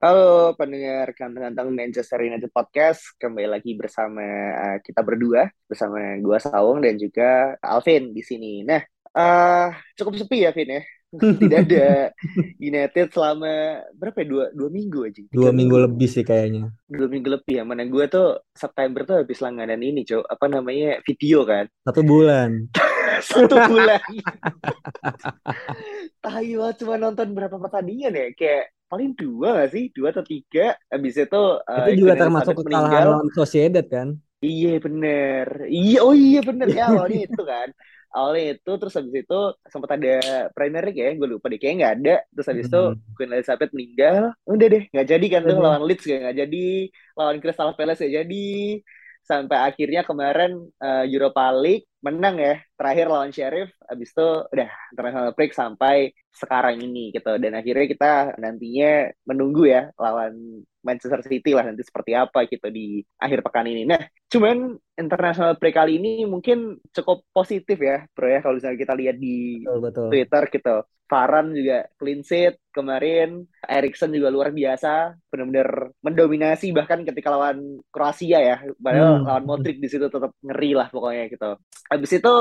Halo pendengar ganteng-ganteng Manchester United Podcast. Kembali lagi bersama uh, kita berdua Bersama gua Sawung dan juga Alvin di sini. Nah, uh, cukup sepi ya Vin ya? Tidak ada United selama berapa ya? Dua dua minggu aja. Dua minggu, minggu. lebih sih kayaknya. Dua minggu lebih ya mana gue tuh September tuh habis langganan ini cok. Apa namanya? Video kan? Satu bulan. Satu bulan. Tahu cuma nonton berapa pertandingan ya? Kayak paling dua gak sih? Dua atau tiga. Habis itu uh, itu juga termasuk kekalahan lawan Sociedad kan? Iya bener. Iya oh iya bener. Ya awalnya itu kan. Awalnya itu terus habis itu sempat ada Premier League ya gue lupa deh kayaknya nggak ada. Terus habis itu hmm. Queen Elizabeth meninggal. Udah deh nggak jadi kan tuh lawan Leeds gak nggak jadi. Lawan Crystal Palace gak jadi sampai akhirnya kemarin uh, Europa League menang ya. Terakhir lawan Sheriff. Habis itu udah international break sampai sekarang ini gitu. Dan akhirnya kita nantinya menunggu ya lawan Manchester City lah nanti seperti apa gitu di akhir pekan ini. Nah, cuman international break kali ini mungkin cukup positif ya, bro ya kalau misalnya kita lihat di betul, betul. Twitter gitu. Varane juga clean sheet kemarin, Erikson juga luar biasa, benar-benar mendominasi bahkan ketika lawan Kroasia ya, padahal hmm. lawan Modric di situ tetap ngeri lah pokoknya gitu. Habis itu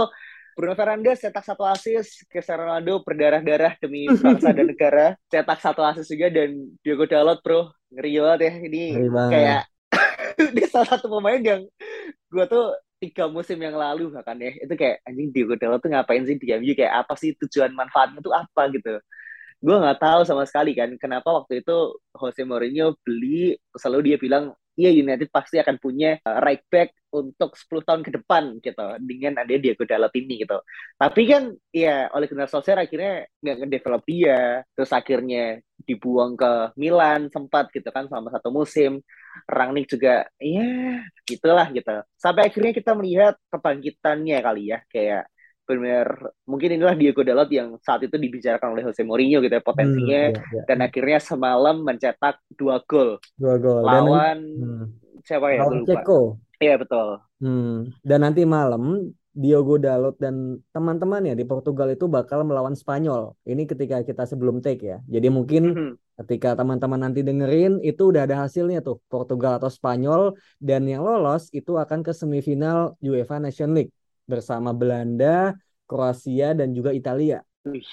Bruno Fernandes cetak satu asis, Cristiano Ronaldo berdarah-darah demi bangsa dan negara, cetak satu asis juga dan Diogo Dalot bro, ngeri banget ya. Ini kayak dia salah satu pemain yang gue tuh tiga musim yang lalu bahkan ya. Itu kayak anjing Diogo Dalot tuh ngapain sih? Di MU kayak apa sih tujuan manfaatnya tuh apa? gitu. Gue nggak tahu sama sekali kan kenapa waktu itu Jose Mourinho beli selalu dia bilang iya United pasti akan punya uh, right back untuk 10 tahun ke depan gitu dengan ada Diego Dalot ini gitu. Tapi kan ya oleh Gunnar Solskjaer akhirnya nggak ngedevelop dia, terus akhirnya dibuang ke Milan sempat gitu kan selama satu musim. Rangnick juga ya gitulah gitu. Sampai akhirnya kita melihat kebangkitannya kali ya kayak benar mungkin inilah Diego Dalot yang saat itu dibicarakan oleh Jose Mourinho gitu ya potensinya hmm, iya, iya. dan akhirnya semalam mencetak dua gol dua gol lawan dan, hmm. siapa ya lawan Ceko iya betul hmm. dan nanti malam Diogo Dalot dan teman-temannya di Portugal itu bakal melawan Spanyol. Ini ketika kita sebelum take ya. Jadi mungkin -hmm. ketika teman-teman nanti dengerin itu udah ada hasilnya tuh Portugal atau Spanyol dan yang lolos itu akan ke semifinal UEFA Nation League bersama Belanda, Kroasia dan juga Italia. Wih,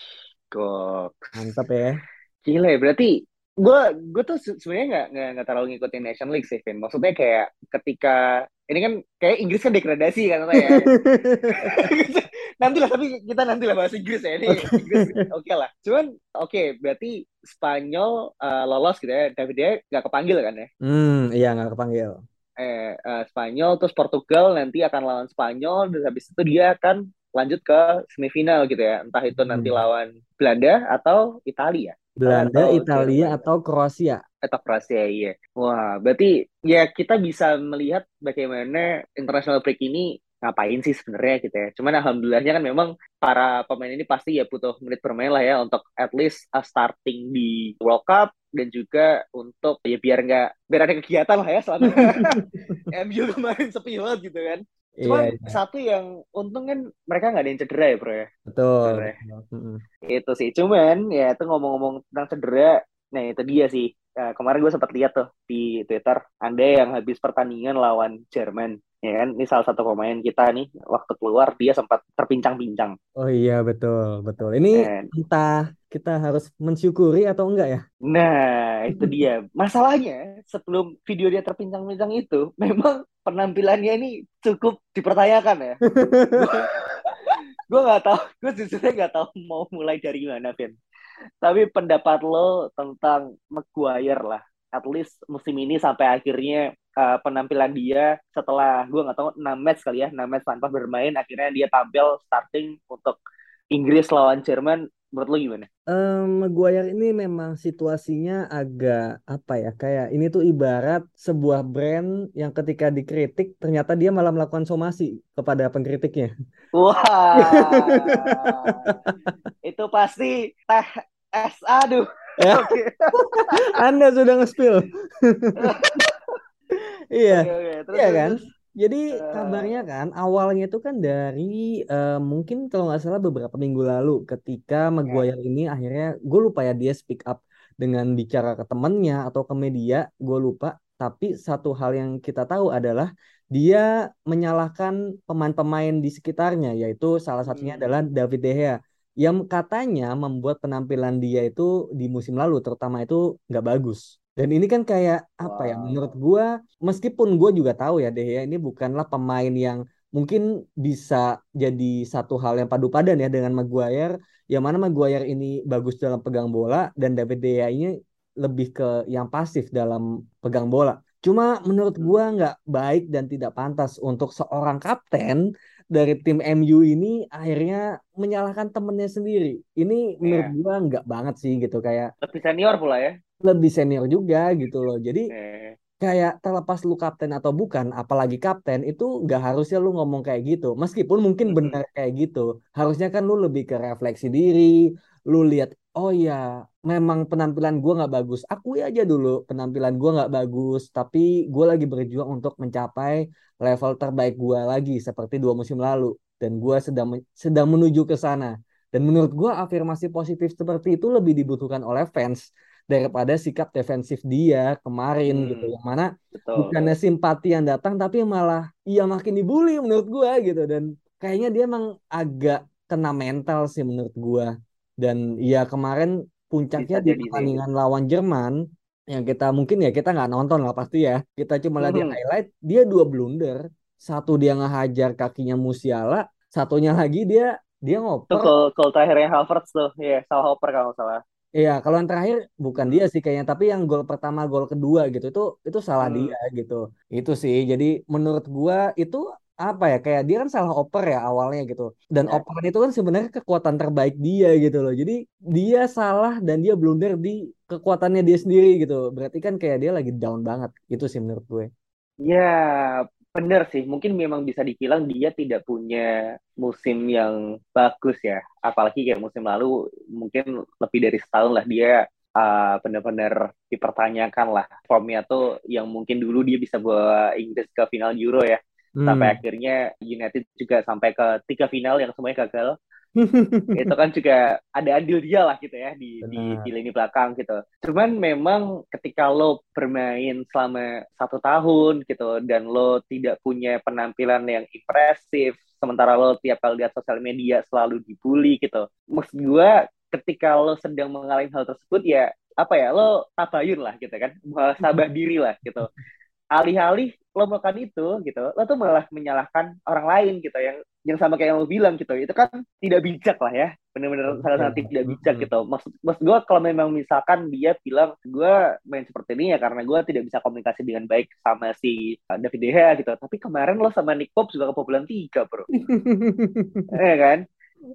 kok mantap ya. Gila ya, berarti gue gue tuh sebenarnya nggak nggak terlalu ngikutin Nation League sih, Vin. Maksudnya kayak ketika ini kan kayak Inggris kan degradasi kan ya. nanti lah tapi kita nanti lah bahas Inggris ya ini okay. Inggris oke okay lah. Cuman oke okay, berarti Spanyol uh, lolos gitu ya. David dia nggak kepanggil kan ya? Hmm iya nggak kepanggil eh uh, Spanyol terus Portugal nanti akan lawan Spanyol dan habis itu dia akan lanjut ke semifinal gitu ya. Entah itu hmm. nanti lawan Belanda atau Italia. Belanda, atau Italia atau Kroasia. Atau Kroasia iya. Wah berarti ya kita bisa melihat bagaimana international break ini ngapain sih sebenarnya gitu ya. Cuman alhamdulillahnya kan memang para pemain ini pasti ya butuh menit bermain lah ya untuk at least uh, starting di World Cup dan juga untuk ya biar nggak biar ada kegiatan lah ya selama MU kemarin sepi banget gitu kan. Cuma iya, iya. satu yang untung kan mereka nggak ada yang cedera ya bro ya. Betul. Ya. Itu sih. Cuman ya itu ngomong-ngomong tentang cedera, nah itu dia sih. Nah, kemarin gue sempat lihat tuh di Twitter, anda yang habis pertandingan lawan Jerman ya kan ini salah satu pemain kita nih waktu keluar dia sempat terpincang-pincang oh iya betul betul ini And... entah kita harus mensyukuri atau enggak ya? Nah itu dia. Masalahnya sebelum video dia terpincang-pincang itu memang penampilannya ini cukup dipertanyakan ya. Gue nggak tahu gue jujur nggak tahu mau mulai dari mana Vin. Tapi pendapat lo tentang Maguire lah at least musim ini sampai akhirnya uh, penampilan dia setelah gue nggak tahu 6 match kali ya 6 match tanpa bermain akhirnya dia tampil starting untuk Inggris lawan Jerman Menurut lo gimana? Um, Maguire ini memang situasinya agak apa ya kayak ini tuh ibarat sebuah brand yang ketika dikritik ternyata dia malah melakukan somasi kepada pengkritiknya. Wah, itu pasti teh es aduh. Ya. Anda sudah nge-spill. iya, okay, okay. Terus, iya kan? Terus. Jadi uh, kabarnya kan awalnya itu kan dari uh, mungkin kalau nggak salah beberapa minggu lalu ketika ya. Maguire ini akhirnya gue lupa ya dia speak up dengan bicara ke temennya atau ke media gue lupa tapi satu hal yang kita tahu adalah dia menyalahkan pemain-pemain di sekitarnya yaitu salah satunya hmm. adalah David De Gea yang katanya membuat penampilan dia itu di musim lalu terutama itu nggak bagus dan ini kan kayak apa ya? Menurut gue, meskipun gue juga tahu ya deh ya ini bukanlah pemain yang mungkin bisa jadi satu hal yang padu padan ya dengan Maguire. Yang mana Maguire ini bagus dalam pegang bola dan David De Gea ini lebih ke yang pasif dalam pegang bola. Cuma menurut gue nggak baik dan tidak pantas untuk seorang kapten dari tim MU ini akhirnya menyalahkan temennya sendiri. Ini menurut yeah. gue nggak banget sih gitu kayak. Lebih senior pula ya lebih senior juga gitu loh. Jadi kayak terlepas lu kapten atau bukan, apalagi kapten itu nggak harusnya lu ngomong kayak gitu. Meskipun mungkin benar kayak gitu, harusnya kan lu lebih ke refleksi diri, lu lihat oh ya memang penampilan gue nggak bagus, akui aja dulu penampilan gue nggak bagus, tapi gue lagi berjuang untuk mencapai level terbaik gue lagi seperti dua musim lalu dan gue sedang sedang menuju ke sana. Dan menurut gue afirmasi positif seperti itu lebih dibutuhkan oleh fans daripada sikap defensif dia kemarin gitu. hmm. gitu yang mana Betul. bukannya simpati yang datang tapi malah ia makin dibully menurut gua gitu dan kayaknya dia emang agak kena mental sih menurut gua dan ya kemarin puncaknya Bisa di pertandingan lawan Jerman yang kita mungkin ya kita nggak nonton lah pasti ya kita cuma lihat hmm. di highlight dia dua blunder satu dia ngehajar kakinya Musiala satunya lagi dia dia ngoper tuh kalau terakhirnya Havertz tuh ya salah oper kalau salah Iya, kalau yang terakhir bukan dia sih kayaknya, tapi yang gol pertama, gol kedua gitu itu itu salah hmm. dia gitu. Itu sih. Jadi menurut gua itu apa ya kayak dia kan salah oper ya awalnya gitu. Dan ya. operan itu kan sebenarnya kekuatan terbaik dia gitu loh. Jadi dia salah dan dia blunder di kekuatannya dia sendiri gitu. Berarti kan kayak dia lagi down banget. Itu sih menurut gue. Ya, Bener sih, mungkin memang bisa dibilang dia tidak punya musim yang bagus ya. Apalagi kayak musim lalu, mungkin lebih dari setahun lah dia uh, benar-benar dipertanyakan lah formnya tuh yang mungkin dulu dia bisa bawa Inggris ke final Euro ya. Hmm. Sampai akhirnya United juga sampai ke tiga final yang semuanya gagal. itu kan juga ada andil dia lah gitu ya di, di di lini belakang gitu. Cuman memang ketika lo bermain selama satu tahun gitu dan lo tidak punya penampilan yang impresif, sementara lo tiap kali lihat sosial media selalu dibully gitu. Maksud gue ketika lo sedang mengalami hal tersebut ya apa ya lo tabayun lah gitu kan, sabar diri lah gitu. Alih-alih lo melakukan itu gitu lo tuh malah menyalahkan orang lain gitu yang yang sama kayak yang lo bilang gitu. Itu kan tidak bijak lah ya. Benar-benar sangat-sangat tidak bijak gitu. Maksud maksud gue kalau memang misalkan dia bilang gue main seperti ini ya karena gue tidak bisa komunikasi dengan baik sama si uh, David De Gea gitu. Tapi kemarin lo sama Nick Pope juga kebobolan tiga bro. Eh kan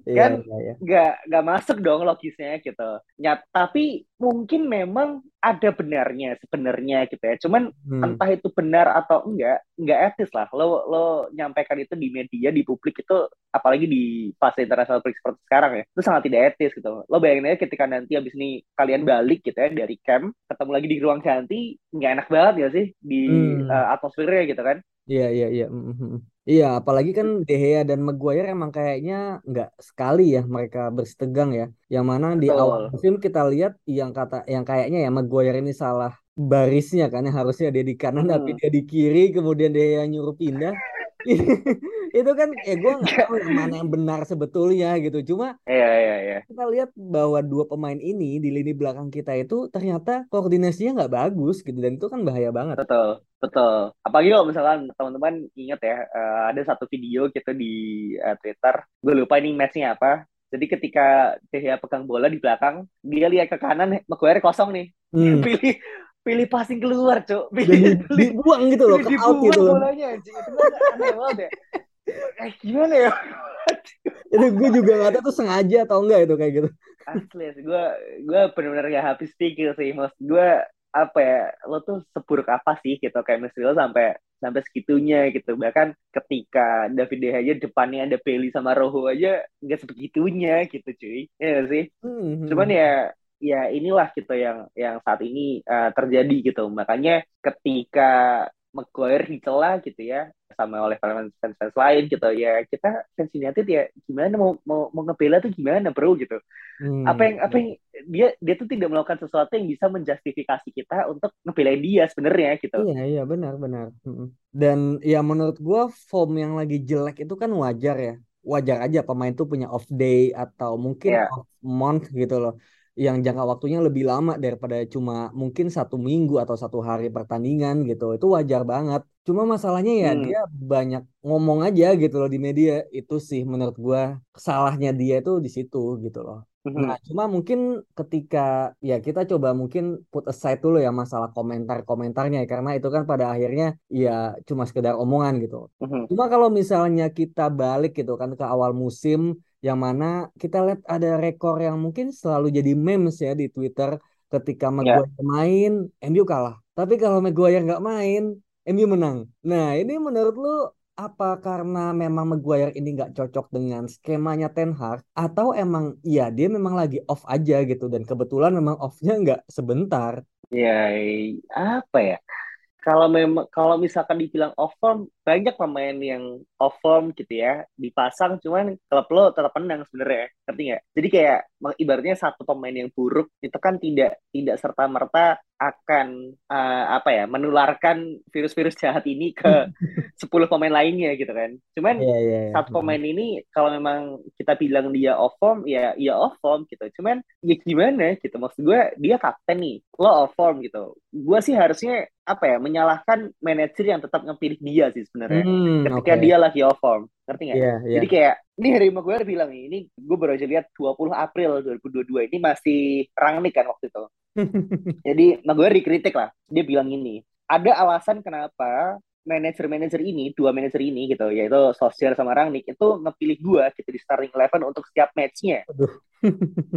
kan iya, iya. nggak iya, nggak masuk dong logisnya gitu. Ya, tapi mungkin memang ada benarnya sebenarnya gitu ya. Cuman hmm. entah itu benar atau enggak, enggak etis lah. Lo lo nyampaikan itu di media di publik itu apalagi di fase internasional seperti sekarang ya. Itu sangat tidak etis gitu. Lo bayangin aja ketika nanti habis ini kalian balik gitu ya dari camp, ketemu lagi di ruang ganti, nggak enak banget ya sih di hmm. uh, atmosfernya gitu kan. Iya iya iya. Mm-hmm. Iya, apalagi kan De Gea dan Maguire emang kayaknya nggak sekali ya mereka bersitegang ya. Yang mana di awal musim kita lihat yang kata yang kayaknya ya Maguire ini salah barisnya kan yang harusnya dia di kanan hmm. tapi dia di kiri kemudian dia nyuruh pindah. itu kan ya gue nggak tahu yang mana yang benar sebetulnya gitu cuma iya iya iya kita lihat bahwa dua pemain ini di lini belakang kita itu ternyata koordinasinya nggak bagus gitu dan itu kan bahaya banget betul betul apalagi kalau misalkan teman-teman ingat ya uh, ada satu video gitu di uh, Twitter gue lupa ini matchnya apa jadi ketika Dehya pegang bola di belakang, dia lihat ke kanan, Maguire kosong nih. Hmm. Pilih pilih passing keluar, Cuk. Pilih, dibuang gitu loh, ke out gitu loh. bolanya, anjing. Itu kan aneh banget ya. Eh, gimana ya? itu gue juga nggak tahu tuh sengaja atau enggak itu kayak gitu. Asli gue gue benar-benar gak habis pikir sih. Mas gue apa ya lo tuh seburuk apa sih gitu. Chemistry lo sampai sampai segitunya gitu. Bahkan ketika David De Gea depannya ada Bailey sama Rojo aja nggak sebegitunya gitu cuy. Ya gak sih? Mm-hmm. cuman ya ya inilah gitu yang yang saat ini uh, terjadi gitu. Makanya ketika Maguire dicela gitu ya sama oleh fans fans lain gitu ya. Kita fans United ya gimana mau mau mau ngebela tuh gimana bro gitu. Hmm. apa yang apa yang dia dia tuh tidak melakukan sesuatu yang bisa menjustifikasi kita untuk ngebelain dia sebenarnya gitu. Iya iya benar benar. Dan ya menurut gua form yang lagi jelek itu kan wajar ya. Wajar aja pemain tuh punya off day atau mungkin yeah. off month gitu loh yang jangka waktunya lebih lama daripada cuma mungkin satu minggu atau satu hari pertandingan gitu itu wajar banget cuma masalahnya ya hmm. dia banyak ngomong aja gitu loh di media itu sih menurut gua salahnya dia itu di situ gitu loh hmm. Nah, cuma mungkin ketika ya kita coba mungkin put aside dulu ya masalah komentar-komentarnya ya, karena itu kan pada akhirnya ya cuma sekedar omongan gitu. Hmm. Cuma kalau misalnya kita balik gitu kan ke awal musim yang mana kita lihat ada rekor yang mungkin selalu jadi memes ya di Twitter ketika ya. Maguire yeah. main, MU kalah. Tapi kalau Maguire nggak main, MU menang. Nah ini menurut lu apa karena memang Maguire ini nggak cocok dengan skemanya Ten Hag atau emang iya dia memang lagi off aja gitu dan kebetulan memang offnya nggak sebentar. Ya apa ya? Kalau memang kalau misalkan dibilang off form banyak pemain yang off form gitu ya dipasang cuman klub lo tetap menang sebenarnya ngerti nggak? Jadi kayak ibaratnya satu pemain yang buruk itu kan tidak tidak serta merta akan uh, apa ya menularkan virus-virus jahat ini ke 10 pemain lainnya gitu kan. Cuman yeah, yeah, yeah. satu pemain ini kalau memang kita bilang dia off form ya ya off form gitu. Cuman ya gimana gitu maksud gue dia kapten nih, lo off form gitu. Gue sih harusnya apa ya menyalahkan manajer yang tetap ngepilih dia sih sebenarnya hmm, ketika okay. dia lagi off form ngerti nggak? Yeah, yeah. Jadi kayak ini Harry Maguire bilang nih, ini gue baru aja lihat 20 April 2022 ini masih rangnick kan waktu itu. Jadi Maguire dikritik lah, dia bilang ini, ada alasan kenapa manajer-manajer ini, dua manajer ini gitu, yaitu Sosial sama Rangnick itu ngepilih gue gitu di starting eleven untuk setiap matchnya.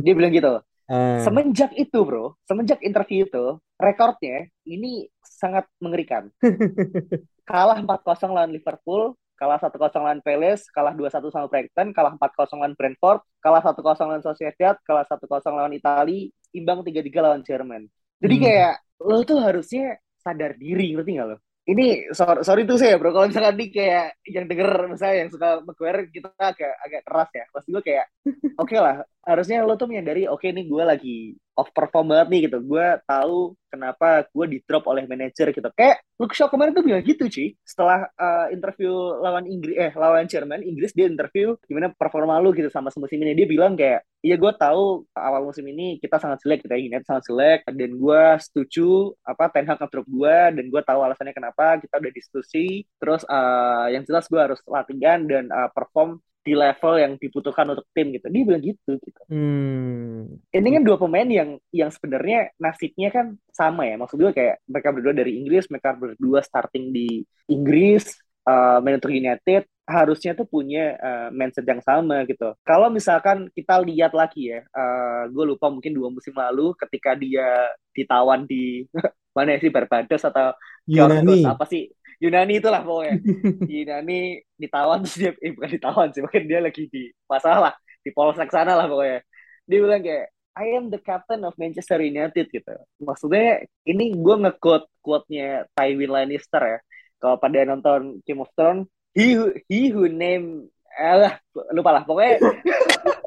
dia bilang gitu. Uh. Semenjak itu bro, semenjak interview itu, rekornya ini sangat mengerikan. Kalah 4-0 lawan Liverpool, kalah 1-0 lawan Palace, kalah 2-1 sama Brighton, kalah 4-0 lawan Brentford, kalah 1-0 lawan Sociedad, kalah 1-0 lawan Italia, imbang 3-3 lawan Jerman. Jadi hmm. kayak lo tuh harusnya sadar diri, ngerti gak lo? Ini sorry, sorry tuh saya bro, kalau misalkan nih kayak yang denger misalnya yang suka Maguire kita agak agak keras ya. Pasti gue kayak oke okay lah, harusnya lo tuh menyadari oke okay, nih gue lagi off perform banget nih gitu. Gue tahu kenapa gue di drop oleh manajer gitu. Kayak Luke Shaw kemarin tuh bilang gitu cuy. Setelah uh, interview lawan Inggris eh lawan Jerman, Inggris dia interview gimana performa lu gitu sama musim ini. Dia bilang kayak, "Iya gue tahu awal musim ini kita sangat jelek, kita ingin sangat jelek dan gue setuju apa Ten Hag drop gue dan gue tahu alasannya kenapa. Kita udah diskusi. Terus uh, yang jelas gue harus latihan dan uh, perform di level yang dibutuhkan untuk tim gitu. Dia bilang gitu gitu. Hmm. Ini kan dua pemain yang yang sebenarnya nasibnya kan sama ya. Maksud gue kayak mereka berdua dari Inggris, mereka berdua starting di Inggris, uh, Manchester United harusnya tuh punya uh, mindset yang sama gitu. Kalau misalkan kita lihat lagi ya, uh, gue lupa mungkin dua musim lalu ketika dia ditawan di mana sih Barbados atau Yunani apa sih Yunani itulah pokoknya. Yunani ditawan terus dia eh, bukan ditawan sih mungkin dia lagi di masalah di polsek sana lah pokoknya. Dia bilang kayak I am the captain of Manchester United gitu. Maksudnya ini gue nge-quote quote-nya Tywin Lannister ya. Kalau pada nonton Game of Thrones he who, he who name eh, lupa lah pokoknya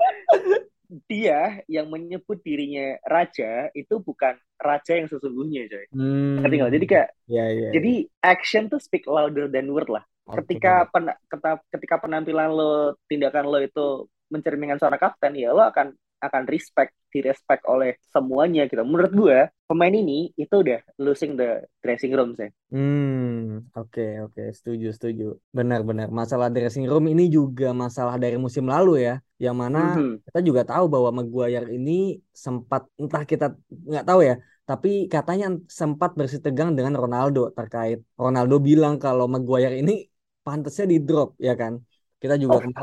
dia yang menyebut dirinya raja itu bukan raja yang sesungguhnya coy. Hmm. Ngerti Jadi kayak yeah, yeah, jadi action tuh speak louder than word lah. Okay. Ketika pen, ketika penampilan lo, tindakan lo itu mencerminkan seorang kapten, ya lo akan akan respect direspect oleh semuanya gitu. Menurut gue pemain ini itu udah losing the dressing room sih. Hmm, oke okay, oke, okay. setuju setuju. Benar-benar masalah dressing room ini juga masalah dari musim lalu ya, yang mana mm-hmm. kita juga tahu bahwa Maguire ini sempat entah kita nggak tahu ya, tapi katanya sempat bersih tegang dengan Ronaldo terkait Ronaldo bilang kalau Maguire ini pantasnya di drop ya kan. Kita juga kenal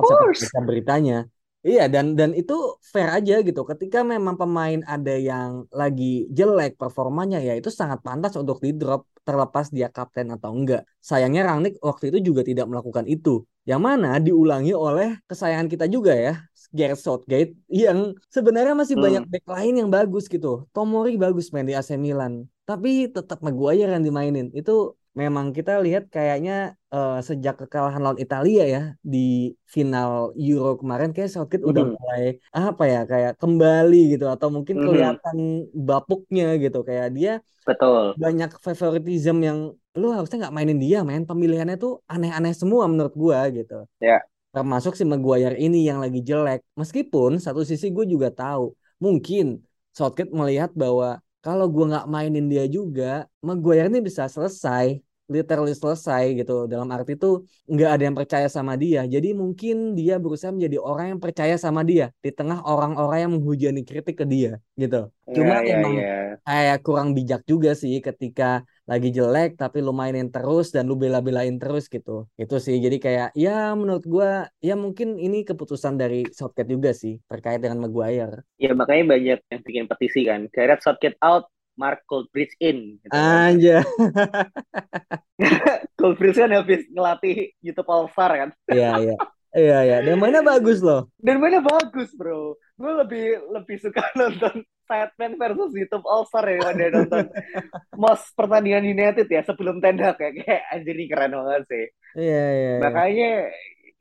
beritanya Iya dan dan itu fair aja gitu. Ketika memang pemain ada yang lagi jelek performanya ya itu sangat pantas untuk di drop terlepas dia kapten atau enggak. Sayangnya Rangnick waktu itu juga tidak melakukan itu. Yang mana diulangi oleh kesayangan kita juga ya, Gareth Southgate yang sebenarnya masih hmm. banyak back lain yang bagus gitu. Tomori bagus main di AC Milan, tapi tetap Maguire yang dimainin. Itu memang kita lihat kayaknya uh, sejak kekalahan lawan Italia ya di final Euro kemarin kayak Southgate mm -hmm. udah mulai apa ya kayak kembali gitu atau mungkin mm -hmm. kelihatan bapuknya gitu kayak dia betul banyak favoritism yang lu harusnya nggak mainin dia main pemilihannya tuh aneh-aneh semua menurut gua gitu ya yeah. termasuk si Maguire ini yang lagi jelek meskipun satu sisi gue juga tahu mungkin Southgate melihat bahwa kalau gue nggak mainin dia juga, Maguire ini bisa selesai literally selesai gitu. Dalam arti itu nggak ada yang percaya sama dia. Jadi mungkin dia berusaha menjadi orang yang percaya sama dia di tengah orang-orang yang menghujani kritik ke dia gitu. Yeah, cuma yeah, emang yeah. kayak kurang bijak juga sih ketika lagi jelek tapi lu mainin terus dan lu bela-belain terus gitu itu sih jadi kayak ya menurut gua ya mungkin ini keputusan dari Southgate juga sih terkait dengan Maguire ya makanya banyak yang bikin petisi kan Gareth Southgate out Mark Goldbridge in. Gitu. Aja. Goldbridge kan habis ngelatih YouTube All Star kan. Iya iya. Iya iya. Dan mainnya bagus loh. Dan mainnya bagus bro. Gue lebih lebih suka nonton Batman versus YouTube All Star ya daripada nonton most pertandingan United ya sebelum tenda kayak kayak anjir ini keren banget sih. Iya iya. iya. Makanya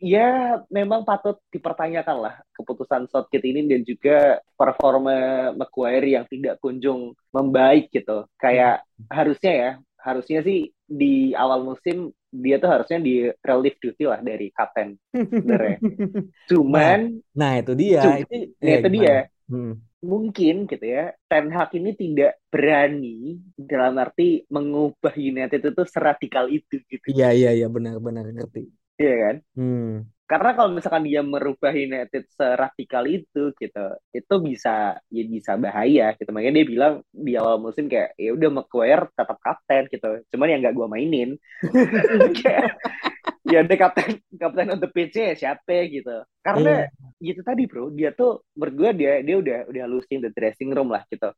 ya memang patut dipertanyakan lah keputusan Southgate ini dan juga performa Maguire yang tidak kunjung membaik gitu. Kayak hmm. harusnya ya, harusnya sih di awal musim dia tuh harusnya di relief duty lah dari kapten sebenarnya. Cuman nah, nah itu dia, cuman, itu, nah, itu dia. Hmm. Mungkin gitu ya, Ten Hag ini tidak berani dalam arti mengubah United itu seradikal itu gitu. Iya iya iya benar-benar ngerti Iya kan? Hmm. Karena kalau misalkan dia merubah United seradikal itu gitu, itu bisa ya bisa bahaya gitu. Makanya dia bilang di awal musim kayak ya udah Maguire tetap kapten gitu. Cuman yang nggak gua mainin. ya deh kapten kapten untuk PC ya siapa gitu. Karena yeah. gitu tadi bro, dia tuh berdua dia dia udah udah losing the dressing room lah gitu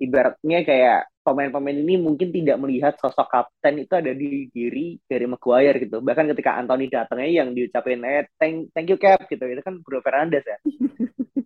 ibaratnya kayak pemain-pemain ini mungkin tidak melihat sosok kapten itu ada di diri dari Maguire gitu. Bahkan ketika Anthony datangnya yang diucapin eh thank thank you cap gitu. Itu kan Bruno Fernandes ya.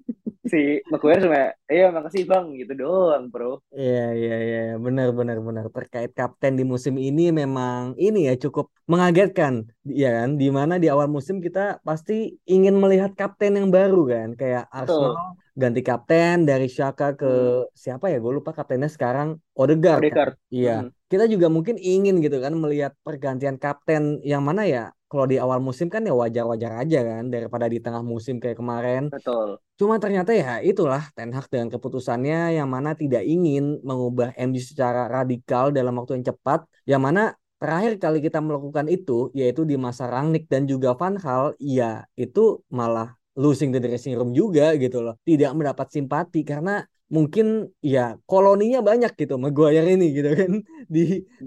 si Maguire cuma iya makasih bang gitu doang bro iya iya iya benar benar benar terkait kapten di musim ini memang ini ya cukup mengagetkan ya kan di mana di awal musim kita pasti ingin melihat kapten yang baru kan kayak Arsenal Betul ganti kapten dari Shaka ke hmm. siapa ya gue lupa kaptennya sekarang Odegaard, kan? Odegaard. Kan? iya hmm. kita juga mungkin ingin gitu kan melihat pergantian kapten yang mana ya kalau di awal musim kan ya wajar-wajar aja kan daripada di tengah musim kayak kemarin. Betul. Cuma ternyata ya itulah Ten Hag dengan keputusannya yang mana tidak ingin mengubah MU secara radikal dalam waktu yang cepat. Yang mana terakhir kali kita melakukan itu yaitu di masa Rangnick dan juga Van Hal ya itu malah losing the dressing room juga gitu loh. Tidak mendapat simpati karena mungkin ya koloninya banyak gitu Maguire ini gitu kan di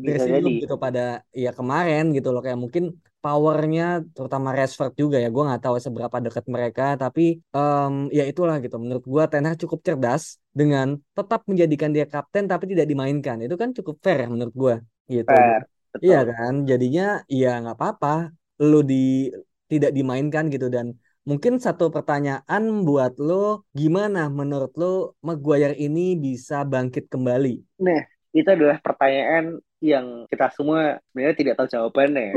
dressing room gitu pada ya kemarin gitu loh. Kayak mungkin powernya terutama Rashford juga ya gue nggak tahu seberapa dekat mereka tapi um, ya itulah gitu. Menurut gue Ten Hag cukup cerdas dengan tetap menjadikan dia kapten tapi tidak dimainkan. Itu kan cukup fair ya menurut gue gitu. Fair, iya kan? Jadinya ya nggak apa-apa. Lu di tidak dimainkan gitu dan Mungkin satu pertanyaan buat lo, gimana menurut lo Maguire ini bisa bangkit kembali? Nah, itu adalah pertanyaan yang kita semua sebenarnya tidak tahu jawabannya.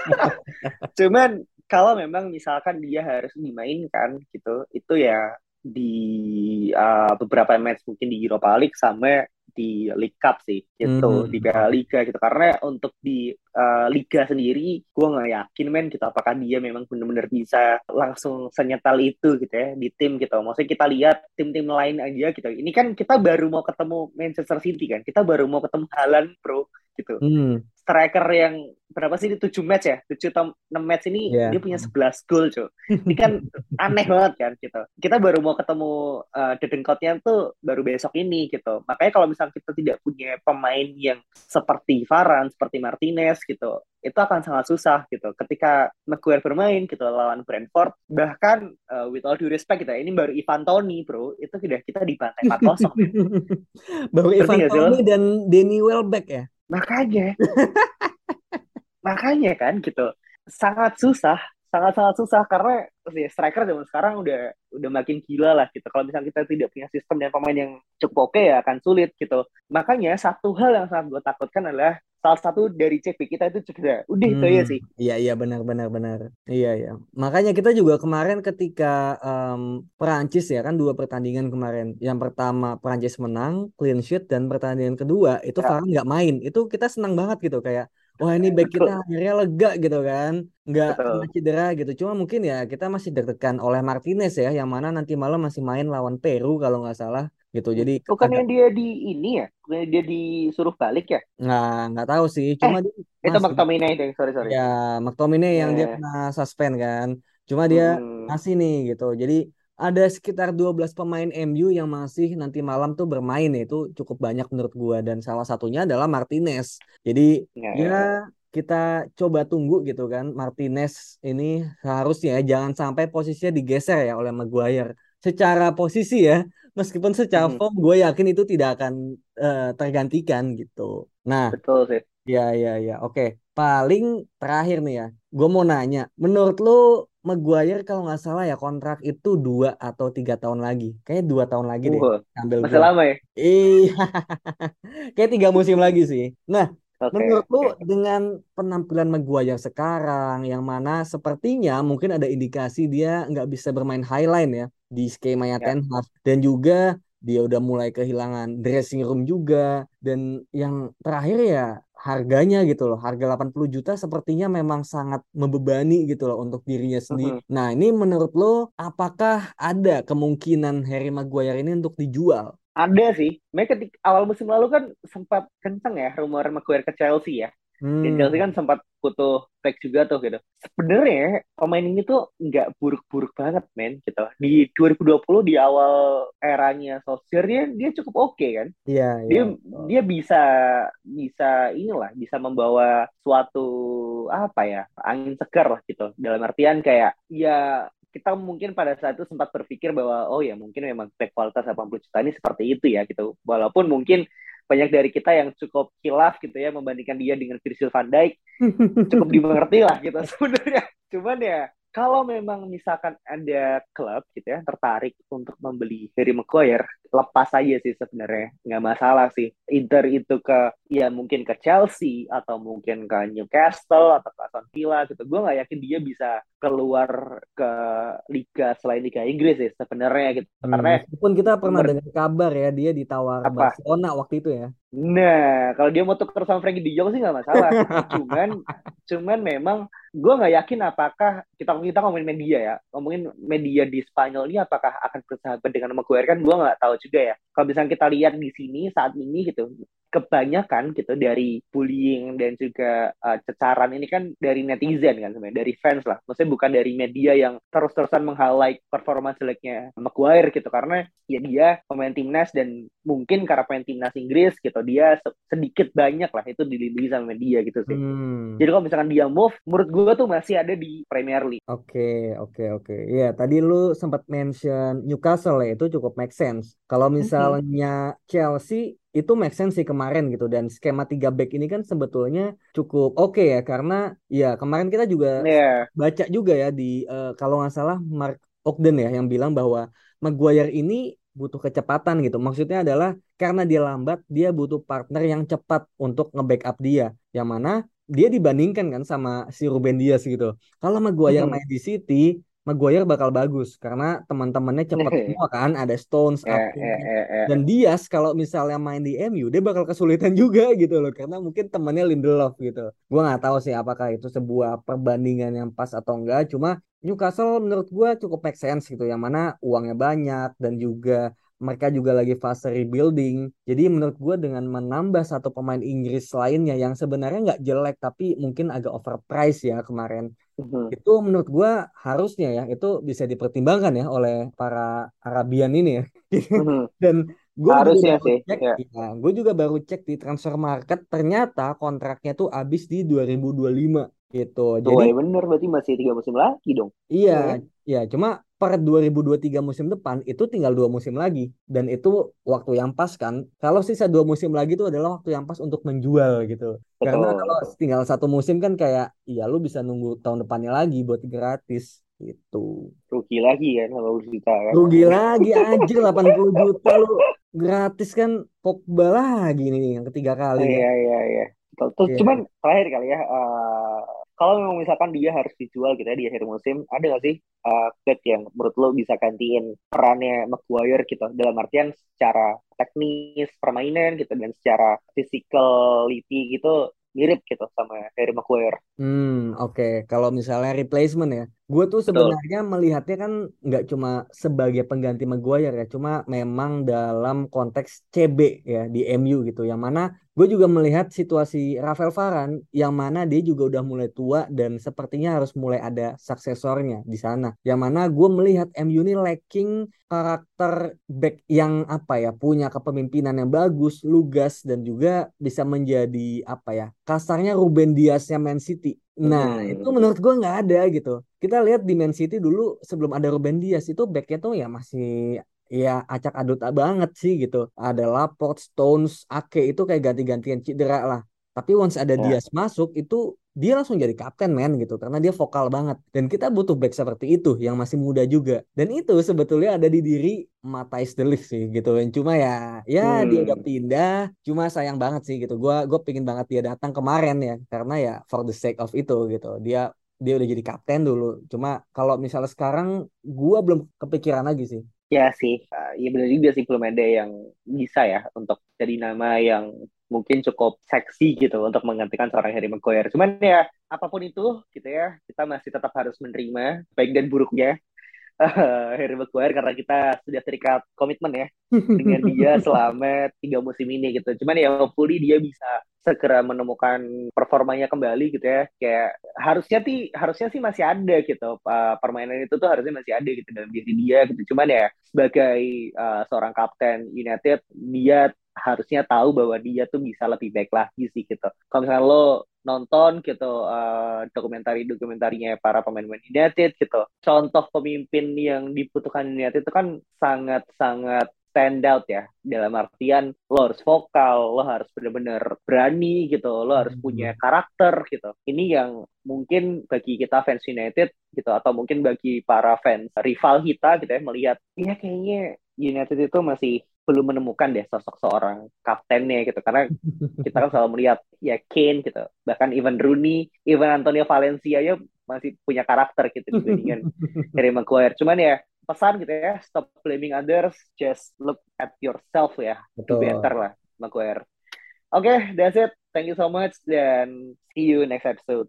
Cuman kalau memang misalkan dia harus dimainkan gitu, itu ya di uh, beberapa match mungkin di Europa League sama di League Cup sih gitu. Hmm. di Piala Liga gitu. Karena untuk di uh, Liga sendiri gue nggak yakin men gitu. Apakah dia memang benar-benar bisa langsung senyetal itu gitu ya di tim gitu. Maksudnya kita lihat tim-tim lain aja gitu. Ini kan kita baru mau ketemu Manchester City kan. Kita baru mau ketemu Haaland bro gitu. Hmm. Striker yang berapa sih di tujuh match ya? Tujuh atau enam match ini yeah. dia punya sebelas gol cuy ini kan aneh banget kan gitu. Kita baru mau ketemu uh, Dedenkotnya tuh baru besok ini gitu. Makanya kalau misalnya kita tidak punya pemain yang seperti Varane seperti Martinez gitu itu akan sangat susah gitu. Ketika Maguire bermain gitu lawan Brentford bahkan uh, with all due respect gitu ini baru Ivan Toni bro itu sudah kita dibantai 4-0 baru Ivan Toni dan Danny Welbeck ya makanya. Makanya kan gitu. Sangat susah. Sangat sangat susah karena ya, striker zaman sekarang udah udah makin gila lah gitu. Kalau misalnya kita tidak punya sistem dan pemain yang cukup oke ya akan sulit gitu. Makanya satu hal yang sangat gue takutkan adalah salah satu dari CP kita itu cedera. Udah hmm, itu ya sih. Iya iya benar benar benar. Iya iya. Makanya kita juga kemarin ketika um, Perancis ya kan dua pertandingan kemarin. Yang pertama Perancis menang clean sheet dan pertandingan kedua itu ya. Varane nggak main. Itu kita senang banget gitu kayak wah ini back kita akhirnya lega gitu kan nggak cedera gitu cuma mungkin ya kita masih deg-degan oleh Martinez ya yang mana nanti malam masih main lawan Peru kalau nggak salah gitu. Jadi bukan yang dia di ini ya? Bukan dia disuruh balik ya? Nggak nggak tahu sih. Cuma eh, dia itu McTominay itu sorry sorry. Ya McTominay yang dia kena suspend kan. Cuma dia hmm. masih nih gitu. Jadi ada sekitar 12 pemain MU yang masih nanti malam tuh bermain itu cukup banyak menurut gua. Dan salah satunya adalah Martinez. Jadi ya, ya, ya kita coba tunggu gitu kan. Martinez ini harusnya jangan sampai posisinya digeser ya oleh Maguire. Secara posisi ya, meskipun secara hmm. form gue yakin itu tidak akan uh, tergantikan gitu. Nah, betul sih. Ya ya ya. Oke, paling terakhir nih ya. Gue mau nanya, menurut lu Maguire kalau nggak salah ya kontrak itu dua atau tiga tahun lagi. Kayaknya dua tahun lagi deh. Uh, ambil masih gua. lama ya? Iya. Kayak tiga musim lagi sih. Nah, okay, menurut okay. lu dengan penampilan Maguire sekarang, yang mana sepertinya mungkin ada indikasi dia nggak bisa bermain highline ya di skemanya yeah. Ten Hag dan juga dia udah mulai kehilangan dressing room juga dan yang terakhir ya harganya gitu loh harga 80 juta sepertinya memang sangat membebani gitu loh untuk dirinya sendiri. -hmm. Nah ini menurut lo apakah ada kemungkinan Harry Maguire ini untuk dijual? Ada sih. Mereka ketika awal musim lalu kan sempat kenceng ya rumor Maguire ke Chelsea ya. Hmm. Dan Chelsea kan sempat butuh back juga tuh gitu. Sebenarnya pemain ini tuh nggak buruk-buruk banget men gitu. Di 2020 di awal eranya Solskjaer dia, dia cukup oke okay, kan. Iya, yeah, Dia yeah. dia bisa bisa inilah bisa membawa suatu apa ya angin segar lah gitu. Dalam artian kayak ya kita mungkin pada saat itu sempat berpikir bahwa oh ya mungkin memang back kualitas 80 juta ini seperti itu ya gitu. Walaupun mungkin banyak dari kita yang cukup kilaf gitu ya membandingkan dia dengan Virgil van Dijk. Cukup dimengerti lah gitu sebenarnya. Cuman ya kalau memang misalkan ada klub gitu ya tertarik untuk membeli Harry Maguire lepas aja sih sebenarnya. Nggak masalah sih. Inter itu ke ya mungkin ke Chelsea atau mungkin ke Newcastle atau ke Aston Villa gitu. Gue nggak yakin dia bisa keluar ke liga selain liga Inggris sih sebenarnya gitu. Hmm, karena meskipun kita pernah dengar kabar ya dia ditawar apa? Barcelona waktu itu ya. Nah kalau dia mau tukar sama Frankie De Jong sih nggak masalah. Cuman cuman memang gue nggak yakin apakah kita kita ngomongin media ya. Ngomongin media di Spanyol ini apakah akan bersahabat dengan Maguire kan gue nggak tahu juga ya. Kalau misalnya kita lihat di sini saat ini gitu kebanyakan gitu dari bullying dan juga uh, cecaran ini kan dari netizen kan sebenarnya dari fans lah. Maksudnya bukan dari media yang terus-terusan meng-highlight performa jeleknya Maguire gitu. Karena ya dia pemain timnas dan mungkin karena pemain timnas Inggris gitu dia sedikit banyak lah itu dilindungi sama media gitu sih. Hmm. jadi kalau misalkan dia move menurut gue tuh masih ada di Premier League. Oke okay, oke okay, oke. Okay. ya tadi lu sempat mention Newcastle ya itu cukup make sense. Kalau misalnya Chelsea itu make sense sih kemarin gitu. Dan skema tiga back ini kan sebetulnya cukup oke okay ya. Karena ya kemarin kita juga yeah. baca juga ya di uh, kalau nggak salah Mark Ogden ya yang bilang bahwa Maguire ini butuh kecepatan gitu. Maksudnya adalah karena dia lambat dia butuh partner yang cepat untuk nge-backup dia. Yang mana dia dibandingkan kan sama si Ruben Dias gitu. Kalau Maguire hmm. main di City Maguire bakal bagus karena teman-temannya cepat semua kan ada Stones yeah, yeah, yeah, yeah. dan Dias kalau misalnya main di MU dia bakal kesulitan juga gitu loh karena mungkin temannya Lindelof gitu gue nggak tahu sih apakah itu sebuah perbandingan yang pas atau enggak cuma Newcastle menurut gue cukup make sense gitu yang mana uangnya banyak dan juga mereka juga lagi fase rebuilding. Jadi menurut gue dengan menambah satu pemain Inggris lainnya yang sebenarnya nggak jelek tapi mungkin agak overpriced ya kemarin. Uh-huh. Itu menurut gue harusnya ya itu bisa dipertimbangkan ya oleh para Arabian ini ya. Uh-huh. Dan gue juga baru cek, ya. ya gue juga baru cek di transfer market ternyata kontraknya tuh habis di 2025 gitu. Jadi oh, bener berarti masih tiga musim lagi dong. Iya, ya cuma per 2023 musim depan itu tinggal dua musim lagi. Dan itu waktu yang pas kan. Kalau sisa dua musim lagi itu adalah waktu yang pas untuk menjual gitu. Betul. karena kalau tinggal satu musim kan kayak iya lu bisa nunggu tahun depannya lagi buat gratis gitu. Rugi lagi kan kalau juta kan rugi lagi anjir 80 juta lu gratis kan Pogba lagi nih yang ketiga kali iya iya iya. Terus yeah. cuman terakhir kali ya uh, kalau memang misalkan dia harus dijual gitu ya di akhir musim, ada nggak sih uh, yang menurut lo bisa gantiin perannya Maguire gitu dalam artian secara teknis permainan gitu dan secara physicality gitu mirip gitu sama Harry Maguire. Hmm, oke. Okay. Kalau misalnya replacement ya, gue tuh sebenarnya Betul. melihatnya kan nggak cuma sebagai pengganti Maguire ya, cuma memang dalam konteks CB ya di MU gitu, yang mana gue juga melihat situasi Rafael Varane yang mana dia juga udah mulai tua dan sepertinya harus mulai ada suksesornya di sana. Yang mana gue melihat MU ini lacking karakter back yang apa ya punya kepemimpinan yang bagus, lugas dan juga bisa menjadi apa ya kasarnya Ruben Diasnya Man City. Nah hmm. itu menurut gue nggak ada gitu. Kita lihat di Man City dulu sebelum ada Ruben Dias itu backnya tuh ya masih ya acak adut banget sih gitu. Ada Laporte, Stones, Ake itu kayak ganti-gantian cedera lah. Tapi once ada ya. Dias masuk itu dia langsung jadi kapten men gitu. Karena dia vokal banget. Dan kita butuh back seperti itu yang masih muda juga. Dan itu sebetulnya ada di diri Matthijs de Ligt sih gitu. Dan cuma ya ya hmm. dia udah pindah. Cuma sayang banget sih gitu. Gua gue pingin banget dia datang kemarin ya. Karena ya for the sake of itu gitu. Dia dia udah jadi kapten dulu. Cuma kalau misalnya sekarang gua belum kepikiran lagi sih. Ya sih, uh, ya benar juga sih belum ada yang bisa ya untuk jadi nama yang mungkin cukup seksi gitu untuk menggantikan seorang Harry Maguire. Cuman ya apa pun itu gitu ya, kita masih tetap harus menerima baik dan buruknya uh, Harry Maguire karena kita sudah terikat komitmen ya dengan dia selama tiga musim ini gitu. Cuman ya hopefully dia bisa segera menemukan performanya kembali gitu ya kayak harusnya sih harusnya sih masih ada gitu uh, permainan itu tuh harusnya masih ada gitu dalam diri dia gitu cuman ya sebagai uh, seorang kapten United dia harusnya tahu bahwa dia tuh bisa lebih baik lagi sih gitu. Kalau misalnya lo nonton gitu uh, dokumentari dokumentarinya para pemain-pemain United gitu. Contoh pemimpin yang dibutuhkan United itu kan sangat sangat stand out ya. Dalam artian lo harus vokal lo harus benar-benar berani gitu. Lo harus hmm. punya karakter gitu. Ini yang mungkin bagi kita fans United gitu atau mungkin bagi para fans rival kita gitu ya melihat ya kayaknya United itu masih belum menemukan deh sosok seorang kaptennya gitu. Karena kita kan selalu melihat ya Kane gitu. Bahkan even Rooney even Antonio Valencia ya masih punya karakter gitu dibandingkan Harry Maguire. Cuman ya pesan gitu ya stop blaming others just look at yourself ya. Betul. better lah Maguire. Oke okay, that's it. Thank you so much dan see you next episode